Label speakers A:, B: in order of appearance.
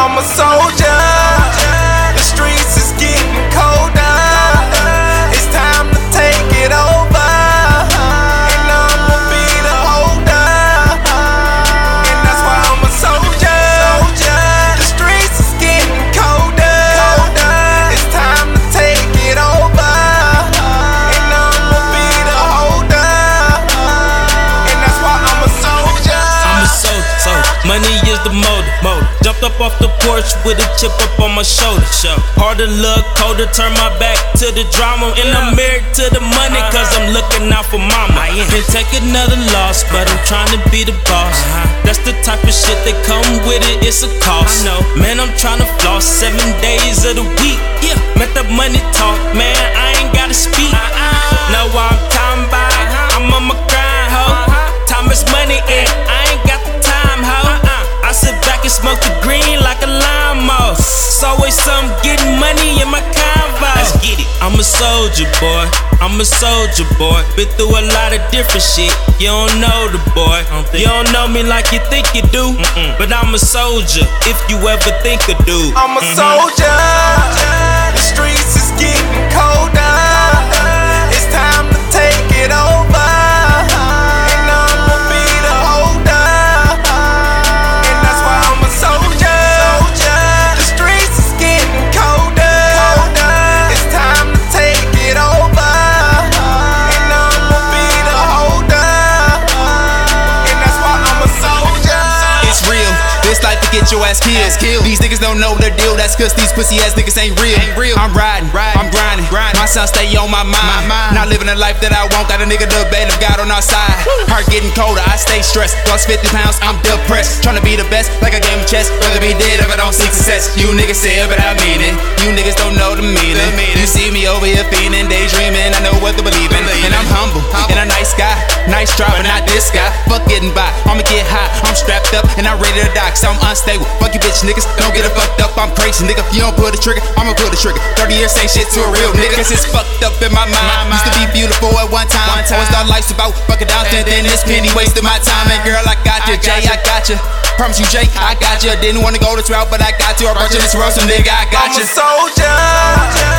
A: I'm a soldier. Is the
B: motive. motive. Jumped up off the porch with a chip up on my shoulder. Show. Harder look, colder, turn my back to the drama. And I'm married to the money, cause I'm looking out for mama. I Can take another loss, but I'm trying to be the boss. That's the type of shit that come with it, it's a cost. Man, I'm trying to floss seven days of the week. Yeah, let the money talk, man, I soldier, boy. I'm a soldier, boy. Been through a lot of different shit. You don't know the boy. You don't know me like you think you do. But I'm a soldier. If you ever think of dude.
A: I'm a soldier.
C: Get your ass killed. These niggas don't know the deal. That's cause these pussy ass niggas ain't real. Ain't real. I'm riding, I'm grinding. My son stay on my mind. Not living the life that I want. Got a nigga the bed of God on our side. Heart getting colder. I stay stressed. Lost 50 pounds. I'm depressed. Trying to be the best, like a game of chess. Rather be dead if I don't see success. You niggas say it, but I mean it. You niggas don't know the meaning. You see me over here feeling, daydreaming. I know what to believe in. And I'm humble and a nice guy. Nice try, but not this guy. Fuck getting by. I'ma get high. I'm strapped up and I'm ready to die. Cause I'm unstable. Fuck you bitch niggas. Don't get it fucked up. I'm crazy nigga. If you don't pull the trigger. I'ma pull the trigger. 30 years say shit to a real nigga. Cause it's fucked up in my mind. Used to be beautiful at one time. Always thought life's about fucking down. Then, then this penny wasted my time. And girl, I got you. Jay, I got you. Promise you, Jay, I got you. Didn't wanna go this route, but I got you. I brought you this road, so nigga, I got
A: I'm
C: you.
A: a soldier.